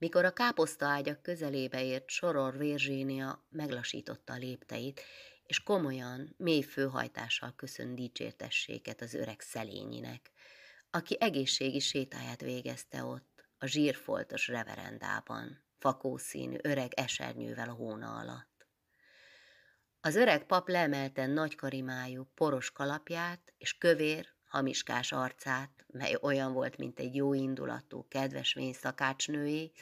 Mikor a káposztaágyak közelébe ért, Soror Virzsénia meglasította a lépteit, és komolyan, mély főhajtással köszön dicsértességet az öreg szelényinek, aki egészségi sétáját végezte ott, a zsírfoltos reverendában, fakószínű öreg esernyővel a hóna alatt. Az öreg pap leemelte nagy karimájú, poros kalapját, és kövér, hamiskás arcát, mely olyan volt, mint egy jó indulatú, kedves szakácsnői,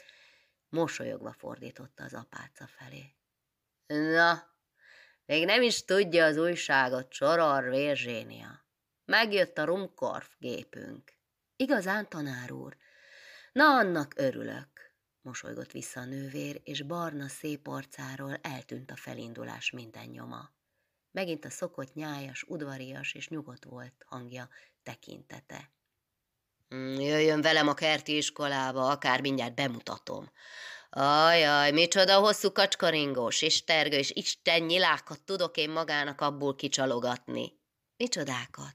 mosolyogva fordította az apáca felé. Na, még nem is tudja az újságot Soror Vérzsénia. Megjött a Rumkorf gépünk. Igazán, tanár úr? Na, annak örülök, mosolygott vissza a nővér, és barna szép arcáról eltűnt a felindulás minden nyoma. Megint a szokott nyájas, udvarias és nyugodt volt hangja, tekintete. Mm, jöjjön velem a kerti iskolába, akár mindjárt bemutatom. Ajaj, micsoda hosszú kacskaringós, és tergő, és isten nyilákat tudok én magának abból kicsalogatni. Micsodákat?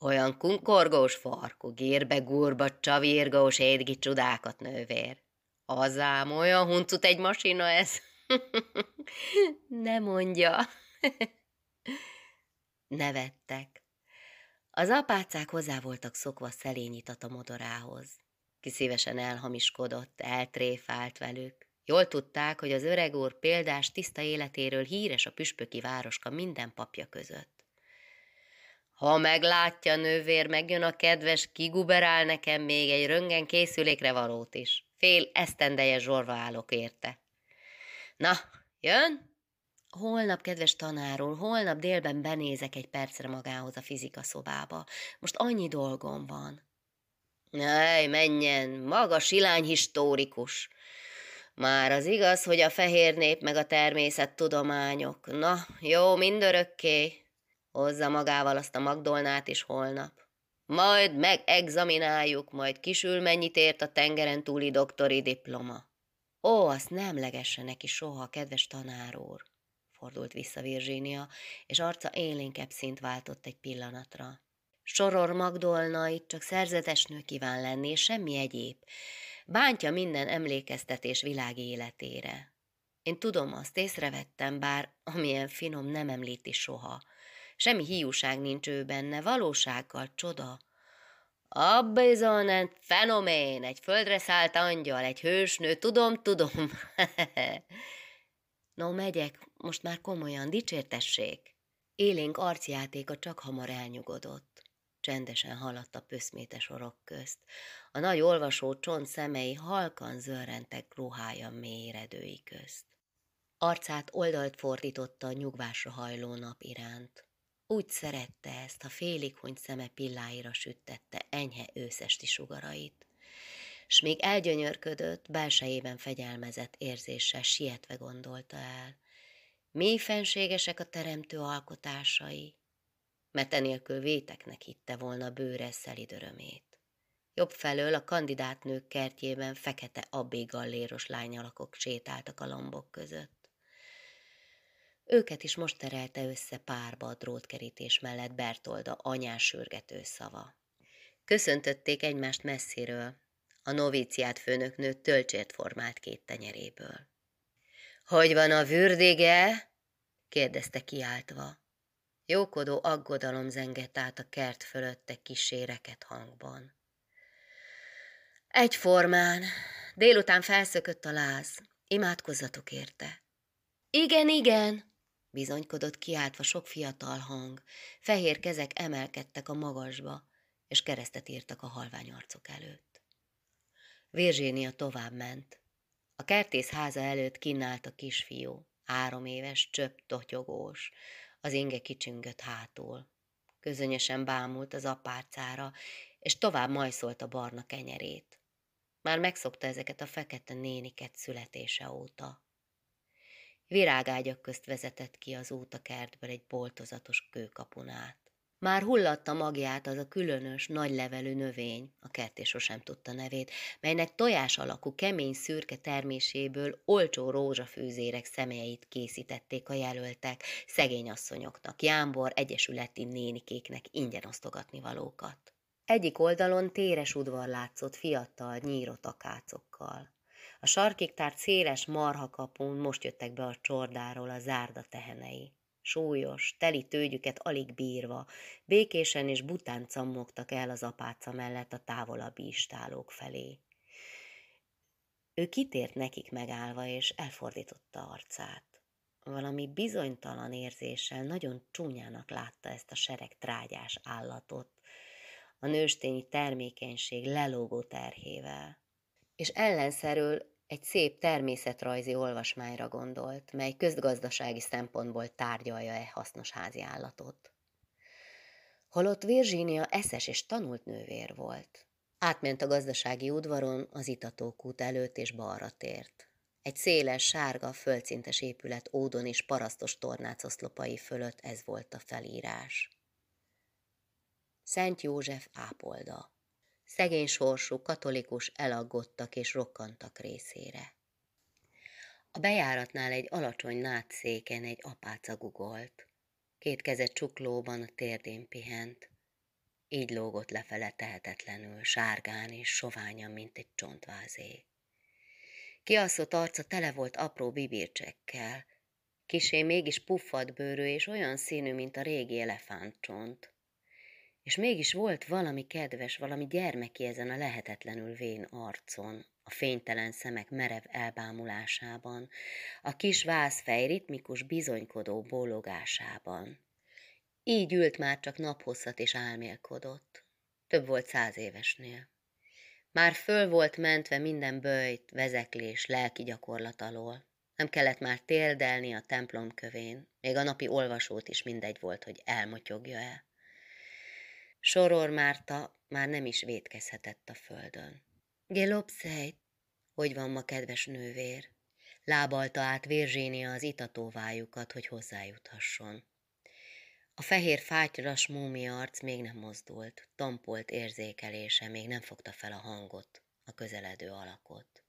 Olyan kunkorgós farkú, gírbe gurba, csavírgós, édgi csodákat, nővér. Azám, olyan huncut egy masina ez. ne mondja. Nevettek. Az apácák hozzá voltak szokva szelényitat a modorához. Ki szívesen elhamiskodott, eltréfált velük. Jól tudták, hogy az öreg úr példás tiszta életéről híres a püspöki városka minden papja között. Ha meglátja nővér, megjön a kedves, kiguberál nekem még egy röngen készülékre valót is. Fél esztendeje zsorva állok érte. Na, jön? Holnap, kedves tanáról, holnap délben benézek egy percre magához a fizika szobába. Most annyi dolgom van. Ej, menjen, maga silány histórikus. Már az igaz, hogy a fehér nép meg a természet tudományok. Na, jó, mindörökké. Hozza magával azt a Magdolnát is holnap. Majd megexamináljuk, majd kisül mennyit ért a tengeren túli doktori diploma. Ó, azt nem legesse neki soha, kedves tanár úr fordult vissza Virginia, és arca élénkebb szint váltott egy pillanatra. Soror Magdolna itt csak szerzetes nő kíván lenni, és semmi egyéb. Bántja minden emlékeztetés világi életére. Én tudom, azt észrevettem, bár amilyen finom nem említi soha. Semmi hiúság nincs ő benne, valósággal csoda. A bizony, fenomén, egy földre szállt angyal, egy hősnő, tudom, tudom. No, megyek, most már komolyan, dicsértessék. Élénk arcjátéka csak hamar elnyugodott. Csendesen haladt a pöszmétes orok közt. A nagy olvasó csont szemei halkan zörrentek ruhája mélyredői közt. Arcát oldalt fordította a nyugvásra hajló nap iránt. Úgy szerette ezt, a félig huny szeme pilláira süttette enyhe őszesti sugarait s még elgyönyörködött, belsejében fegyelmezett érzéssel sietve gondolta el. Mi fenségesek a teremtő alkotásai, mert enélkül véteknek hitte volna bőre szelidörömét. Jobb felől a kandidátnők kertjében fekete abbé galléros lányalakok sétáltak a lombok között. Őket is most terelte össze párba a drótkerítés mellett Bertolda anyás sürgető szava. Köszöntötték egymást messziről, a novíciát főnöknő tölcsért formált két tenyeréből. Hogy van a vürdige? kérdezte kiáltva. Jókodó aggodalom zengett át a kert fölötte kíséreket hangban. Egyformán, délután felszökött a láz, imádkozzatok érte. Igen, igen, bizonykodott kiáltva sok fiatal hang, fehér kezek emelkedtek a magasba, és keresztet írtak a halvány arcok előtt. Virginia tovább ment. A kertész háza előtt kinállt a kisfiú, három éves, csöpp totyogós, az inge kicsüngött hátul. Közönösen bámult az apárcára, és tovább majszolt a barna kenyerét. Már megszokta ezeket a fekete néniket születése óta. Virágágyak közt vezetett ki az út a kertből egy boltozatos kőkapunát. Már hullatta magját az a különös, nagy levelű növény, a kertés sosem tudta nevét, melynek tojás alakú, kemény szürke terméséből olcsó rózsafűzérek személyeit készítették a jelöltek, szegény asszonyoknak, jámbor, egyesületi nénikéknek ingyen osztogatni valókat. Egyik oldalon téres udvar látszott fiatal, nyírott akácokkal. A sarkig tárt széles marhakapun most jöttek be a csordáról a zárda tehenei. Súlyos, teli tőgyüket alig bírva, békésen és bután cammogtak el az apáca mellett a távolabbi istálók felé. Ő kitért nekik megállva, és elfordította arcát. Valami bizonytalan érzéssel nagyon csúnyának látta ezt a sereg trágyás állatot, a nőstényi termékenység lelógó terhével. És ellenszerül egy szép természetrajzi olvasmányra gondolt, mely közgazdasági szempontból tárgyalja e hasznos házi állatot. Holott Virginia eszes és tanult nővér volt. Átment a gazdasági udvaron, az itatókút előtt és balra tért. Egy széles, sárga, földszintes épület ódon és parasztos tornácoszlopai fölött ez volt a felírás. Szent József ápolda. Szegény sorsú katolikus elaggottak és rokkantak részére. A bejáratnál egy alacsony nátszéken egy apáca gugolt. Két keze csuklóban a térdén pihent. Így lógott lefele tehetetlenül, sárgán és soványan, mint egy csontvázé. Kiaszott arca tele volt apró bibircsekkel, kisé mégis puffad bőrű és olyan színű, mint a régi elefántcsont. És mégis volt valami kedves, valami gyermeki ezen a lehetetlenül vén arcon, a fénytelen szemek merev elbámulásában, a kis vászfej ritmikus bizonykodó bólogásában. Így ült már csak naphosszat és álmélkodott. Több volt száz évesnél. Már föl volt mentve minden bőjt, vezeklés, lelki gyakorlat alól. Nem kellett már térdelni a templom kövén, még a napi olvasót is mindegy volt, hogy elmotyogja el. Soror Márta már nem is vétkezhetett a földön. Gelopszejt, hogy van ma, kedves nővér? Lábalta át Virzsénia az itatóvájukat, hogy hozzájuthasson. A fehér fátyras múmia arc még nem mozdult, tompolt érzékelése még nem fogta fel a hangot, a közeledő alakot.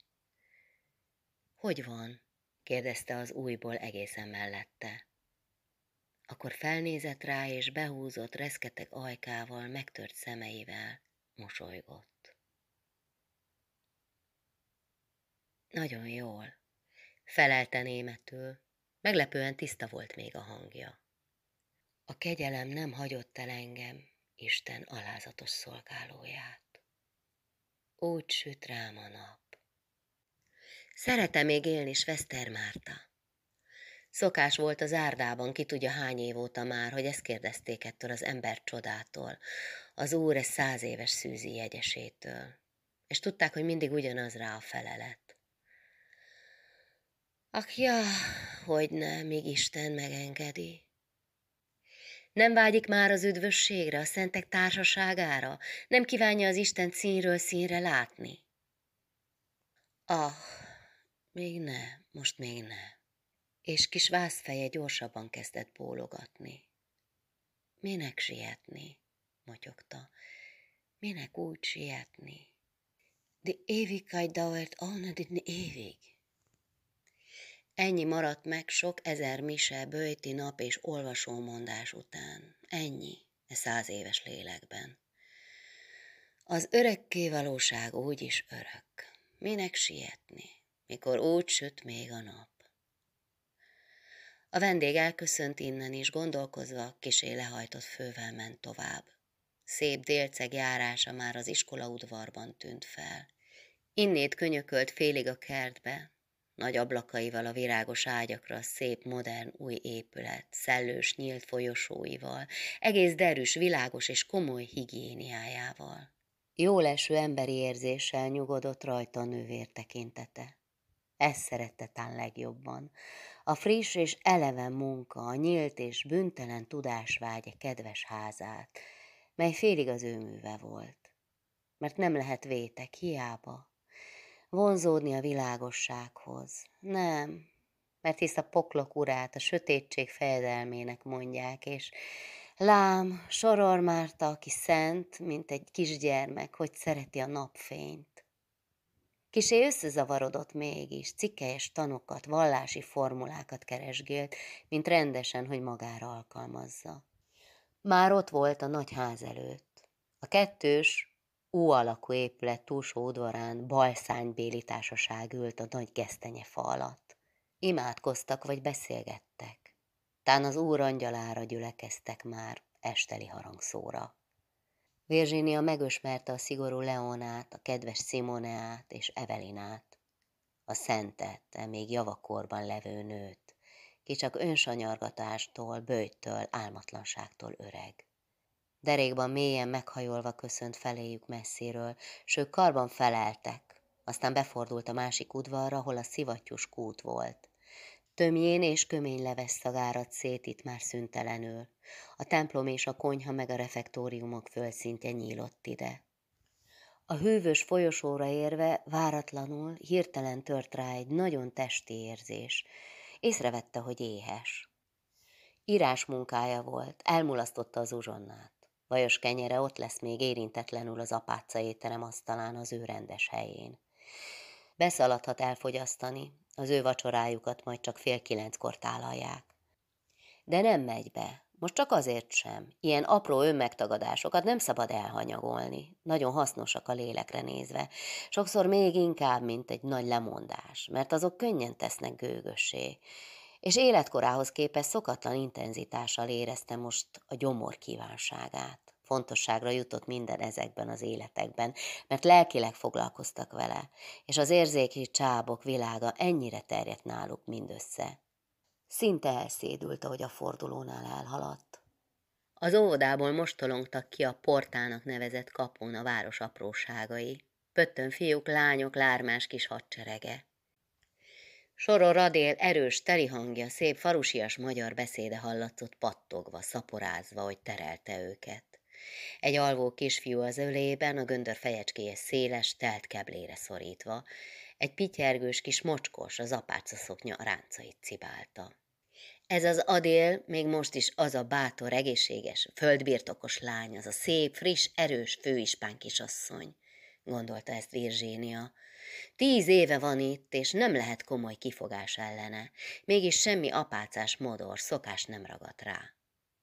Hogy van? kérdezte az újból egészen mellette. Akkor felnézett rá, és behúzott, reszketeg ajkával, megtört szemeivel, mosolygott. Nagyon jól, felelte németül, meglepően tiszta volt még a hangja. A kegyelem nem hagyott el engem, Isten alázatos szolgálóját. Úgy süt rám a nap. Szeretem még élni, Sveszter Márta. Szokás volt az árdában, ki tudja hány év óta már, hogy ezt kérdezték ettől az ember csodától, az úr egy száz éves szűzi jegyesétől. És tudták, hogy mindig ugyanaz rá a felelet. Ach ja, hogy ne, még Isten megengedi. Nem vágyik már az üdvösségre, a szentek társaságára? Nem kívánja az Isten színről színre látni? Ah, még ne, most még ne. És kis vászfeje gyorsabban kezdett bólogatni. Minek sietni? motyogta. Minek úgy sietni? De ewigkeit dauert ohne den ewig. Ennyi maradt meg sok ezer mise, bőjti nap és olvasómondás után. Ennyi, e száz éves lélekben. Az örökké valóság úgy is örök. Minek sietni, mikor úgy süt még a nap? A vendég elköszönt innen is, gondolkozva kisé lehajtott fővel ment tovább. Szép délceg járása már az iskola udvarban tűnt fel. Innét könyökölt félig a kertbe, nagy ablakaival a virágos ágyakra szép, modern, új épület, szellős, nyílt folyosóival, egész derűs, világos és komoly higiéniájával. Jó leső emberi érzéssel nyugodott rajta a nővér tekintete. Ezt szerette tán legjobban. A friss és eleven munka, a nyílt és büntelen tudásvágya kedves házát, mely félig az ő műve volt. Mert nem lehet vétek, hiába, vonzódni a világossághoz. Nem, mert hisz a poklok urát a sötétség fejedelmének mondják, és lám, soror Márta, aki szent, mint egy kisgyermek, hogy szereti a napfényt. Kisé összezavarodott mégis, cikkelyes tanokat, vallási formulákat keresgélt, mint rendesen, hogy magára alkalmazza. Már ott volt a nagy ház előtt. A kettős, Ó alakú épület túlsó udvarán balszánybéli társaság ült a nagy gesztenyefa alatt. Imádkoztak vagy beszélgettek. Tán az úr angyalára gyülekeztek már esteli harangszóra. Virginia megösmerte a szigorú Leonát, a kedves Simoneát és Evelinát, a szentet, még javakorban levő nőt, ki csak önsanyargatástól, bőjtől, álmatlanságtól öreg. Derékban mélyen meghajolva köszönt feléjük messziről, s karban feleltek, aztán befordult a másik udvarra, ahol a szivattyús kút volt. Tömjén és kömény leves szagárad szét itt már szüntelenül. A templom és a konyha meg a refektóriumok földszintje nyílott ide. A hűvös folyosóra érve váratlanul, hirtelen tört rá egy nagyon testi érzés. Észrevette, hogy éhes. Írás munkája volt, elmulasztotta az uzsonnát. Vajos kenyere ott lesz még érintetlenül az apáca étterem asztalán az ő rendes helyén. Beszaladhat elfogyasztani, az ő vacsorájukat majd csak fél kilenckor tálalják. De nem megy be, most csak azért sem. Ilyen apró önmegtagadásokat nem szabad elhanyagolni. Nagyon hasznosak a lélekre nézve. Sokszor még inkább, mint egy nagy lemondás, mert azok könnyen tesznek gőgössé. És életkorához képest szokatlan intenzitással érezte most a gyomor kívánságát. Fontosságra jutott minden ezekben az életekben, mert lelkileg foglalkoztak vele, és az érzéki csábok világa ennyire terjedt náluk mindössze. Szinte elszédült, ahogy a fordulónál elhaladt. Az óvodából mostolongtak ki a portának nevezett kapun a város apróságai. Pöttön fiúk, lányok, lármás kis hadserege. Soror Radél erős, teli hangja, szép farusias magyar beszéde hallatszott pattogva, szaporázva, hogy terelte őket. Egy alvó kisfiú az ölében, a göndör fejecskéje széles, telt keblére szorítva, egy pityergős kis mocskos, az apáca szoknya ráncait cibálta. Ez az Adél még most is az a bátor, egészséges, földbirtokos lány, az a szép, friss, erős főispán kisasszony, gondolta ezt Virginia. Tíz éve van itt, és nem lehet komoly kifogás ellene, mégis semmi apácás modor, szokás nem ragadt rá.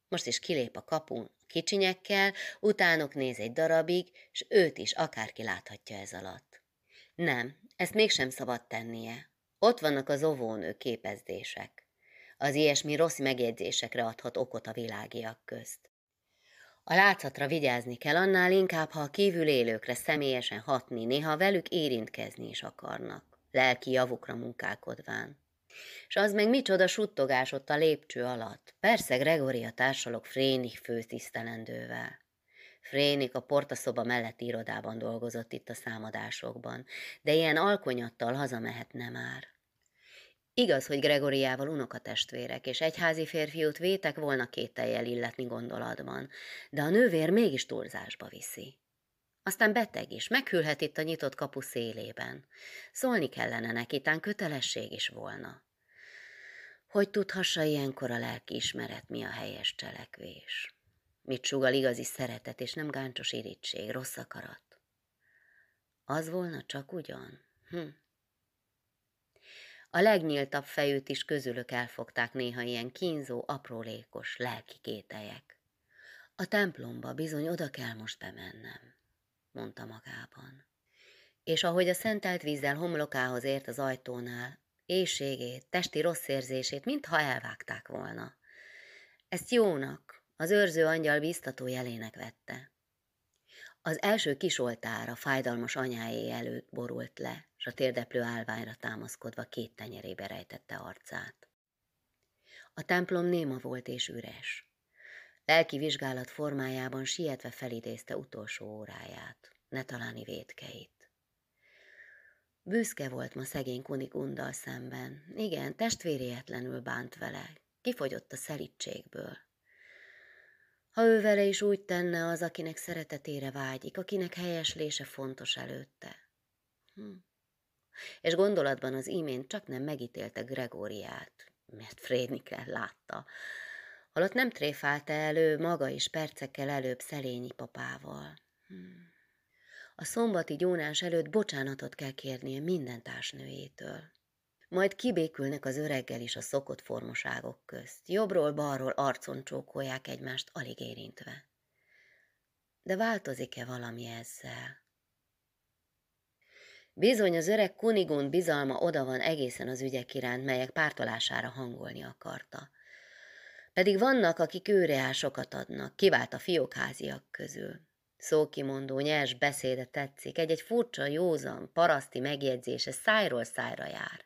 Most is kilép a kapun kicsinyekkel, utánok néz egy darabig, s őt is akárki láthatja ez alatt. Nem, ezt mégsem szabad tennie. Ott vannak az ovónő képezdések. Az ilyesmi rossz megjegyzésekre adhat okot a világiak közt. A látszatra vigyázni kell annál inkább, ha a kívül élőkre személyesen hatni, néha velük érintkezni is akarnak, lelki javukra munkálkodván. És az meg micsoda suttogás ott a lépcső alatt. Persze Gregoria társalok Frénik főtisztelendővel. Frénik a portaszoba melletti irodában dolgozott itt a számadásokban, de ilyen alkonyattal hazamehetne már. Igaz, hogy Gregoriával unokatestvérek, és egyházi férfiút vétek volna két teljel illetni gondolatban, de a nővér mégis túlzásba viszi. Aztán beteg is, meghűlhet itt a nyitott kapu szélében. Szólni kellene neki, tán kötelesség is volna. Hogy tudhassa ilyenkor a lelki ismeret, mi a helyes cselekvés? Mit sugal igazi szeretet, és nem gáncsos irítség, rossz akarat? Az volna csak ugyan? Hm. A legnyíltabb fejűt is közülök elfogták néha ilyen kínzó, aprólékos lelki kételyek. A templomba bizony oda kell most bemennem mondta magában. És ahogy a szentelt vízzel homlokához ért az ajtónál, éjségét, testi rossz érzését, mintha elvágták volna. Ezt jónak, az őrző angyal biztató jelének vette. Az első kisoltára fájdalmas anyáé előtt borult le, s a térdeplő állványra támaszkodva két tenyerébe rejtette arcát. A templom néma volt és üres. Lelki vizsgálat formájában sietve felidézte utolsó óráját, ne taláni védkeit. Büszke volt ma szegény Kunigunddal szemben. Igen, testvérietlenül bánt vele. Kifogyott a szelítségből. Ha ő vele is úgy tenne az, akinek szeretetére vágyik, akinek helyeslése fontos előtte. Hm. És gondolatban az imént csak nem megítélte Gregóriát, mert Frédnikel látta, holott nem tréfálta elő maga is percekkel előbb Szelényi papával. Hmm. A szombati gyónás előtt bocsánatot kell kérnie minden társnőjétől. Majd kibékülnek az öreggel is a szokott formoságok közt. Jobbról-balról arcon csókolják egymást alig érintve. de változik-e valami ezzel? Bizony az öreg Kunigund bizalma oda van egészen az ügyek iránt, melyek pártolására hangolni akarta. Pedig vannak, akik őre sokat adnak, kivált a fiókháziak közül. Szókimondó, nyers beszéde tetszik, egy-egy furcsa, józan, paraszti megjegyzése szájról szájra jár.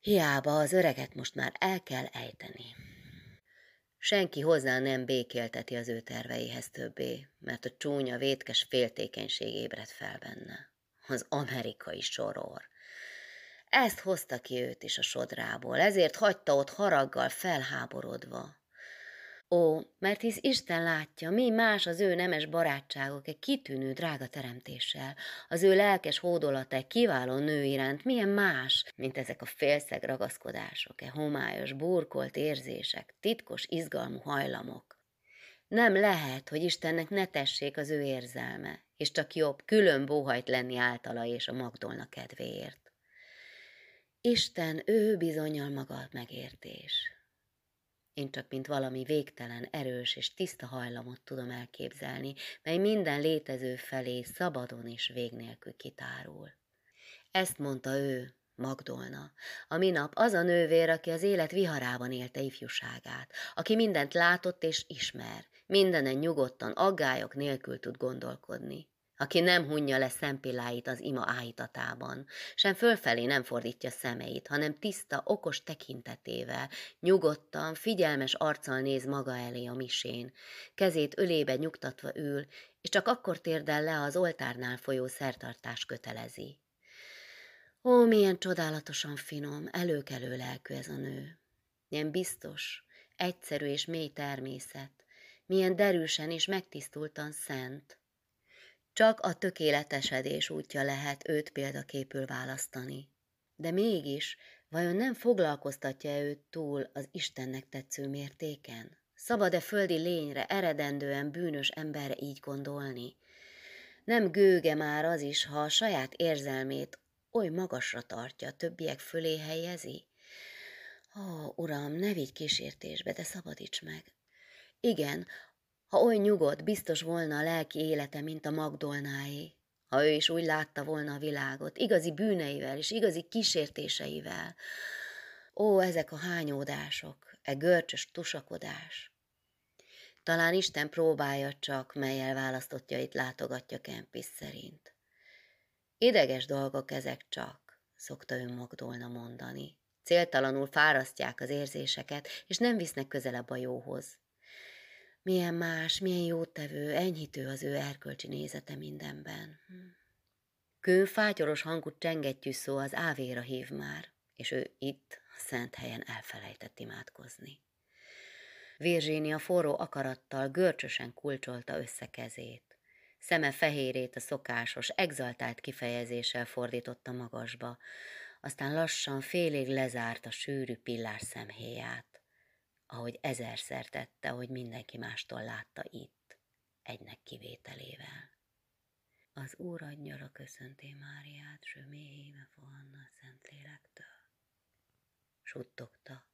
Hiába az öreget most már el kell ejteni. Senki hozzá nem békélteti az ő terveihez többé, mert a csúnya, vétkes féltékenység ébred fel benne. Az amerikai soror. Ezt hozta ki őt is a sodrából, ezért hagyta ott haraggal felháborodva. Ó, mert hisz Isten látja, mi más az ő nemes barátságok egy kitűnő drága teremtéssel, az ő lelkes hódolata egy kiváló nő iránt, milyen más, mint ezek a félszeg ragaszkodások, e homályos, burkolt érzések, titkos, izgalmú hajlamok. Nem lehet, hogy Istennek ne tessék az ő érzelme, és csak jobb külön bóhajt lenni általa és a Magdolna kedvéért. Isten, ő bizonyal maga megértés. Én csak mint valami végtelen, erős és tiszta hajlamot tudom elképzelni, mely minden létező felé szabadon és vég nélkül kitárul. Ezt mondta ő, Magdolna, a minap az a nővér, aki az élet viharában élte ifjúságát, aki mindent látott és ismer, mindenen nyugodtan, aggályok nélkül tud gondolkodni aki nem hunja le szempilláit az ima áhítatában, sem fölfelé nem fordítja szemeit, hanem tiszta, okos tekintetével, nyugodtan, figyelmes arccal néz maga elé a misén, kezét ölébe nyugtatva ül, és csak akkor térdel le az oltárnál folyó szertartás kötelezi. Ó, milyen csodálatosan finom, előkelő lelkű ez a nő. Milyen biztos, egyszerű és mély természet, milyen derűsen és megtisztultan szent, csak a tökéletesedés útja lehet őt példaképül választani. De mégis, vajon nem foglalkoztatja őt túl az Istennek tetsző mértéken? Szabad-e földi lényre, eredendően bűnös emberre így gondolni? Nem gőge már az is, ha a saját érzelmét oly magasra tartja, többiek fölé helyezi? Ó, uram, ne vigy kísértésbe, de szabadíts meg. Igen, ha oly nyugodt, biztos volna a lelki élete, mint a Magdolnáé, ha ő is úgy látta volna a világot, igazi bűneivel és igazi kísértéseivel. Ó, ezek a hányódások, e görcsös tusakodás. Talán Isten próbálja csak, melyel választottjait látogatja Kempis szerint. Ideges dolgok ezek csak, szokta ön Magdolna mondani. Céltalanul fárasztják az érzéseket, és nem visznek közelebb a jóhoz. Milyen más, milyen jótevő, enyhítő az ő erkölcsi nézete mindenben. Hm. Kő fátyoros hangú csengettyű szó az ávéra hív már, és ő itt, szent helyen elfelejtett imádkozni. Virginia forró akarattal görcsösen kulcsolta össze kezét. Szeme fehérét a szokásos, exaltált kifejezéssel fordította magasba, aztán lassan félig lezárt a sűrű pillás szemhéját ahogy ezerszer tette, hogy mindenki mástól látta itt, egynek kivételével. Az Úr adja a köszönté Máriát, s ő mélyébe fohanna a Szentlélektől. Suttogta,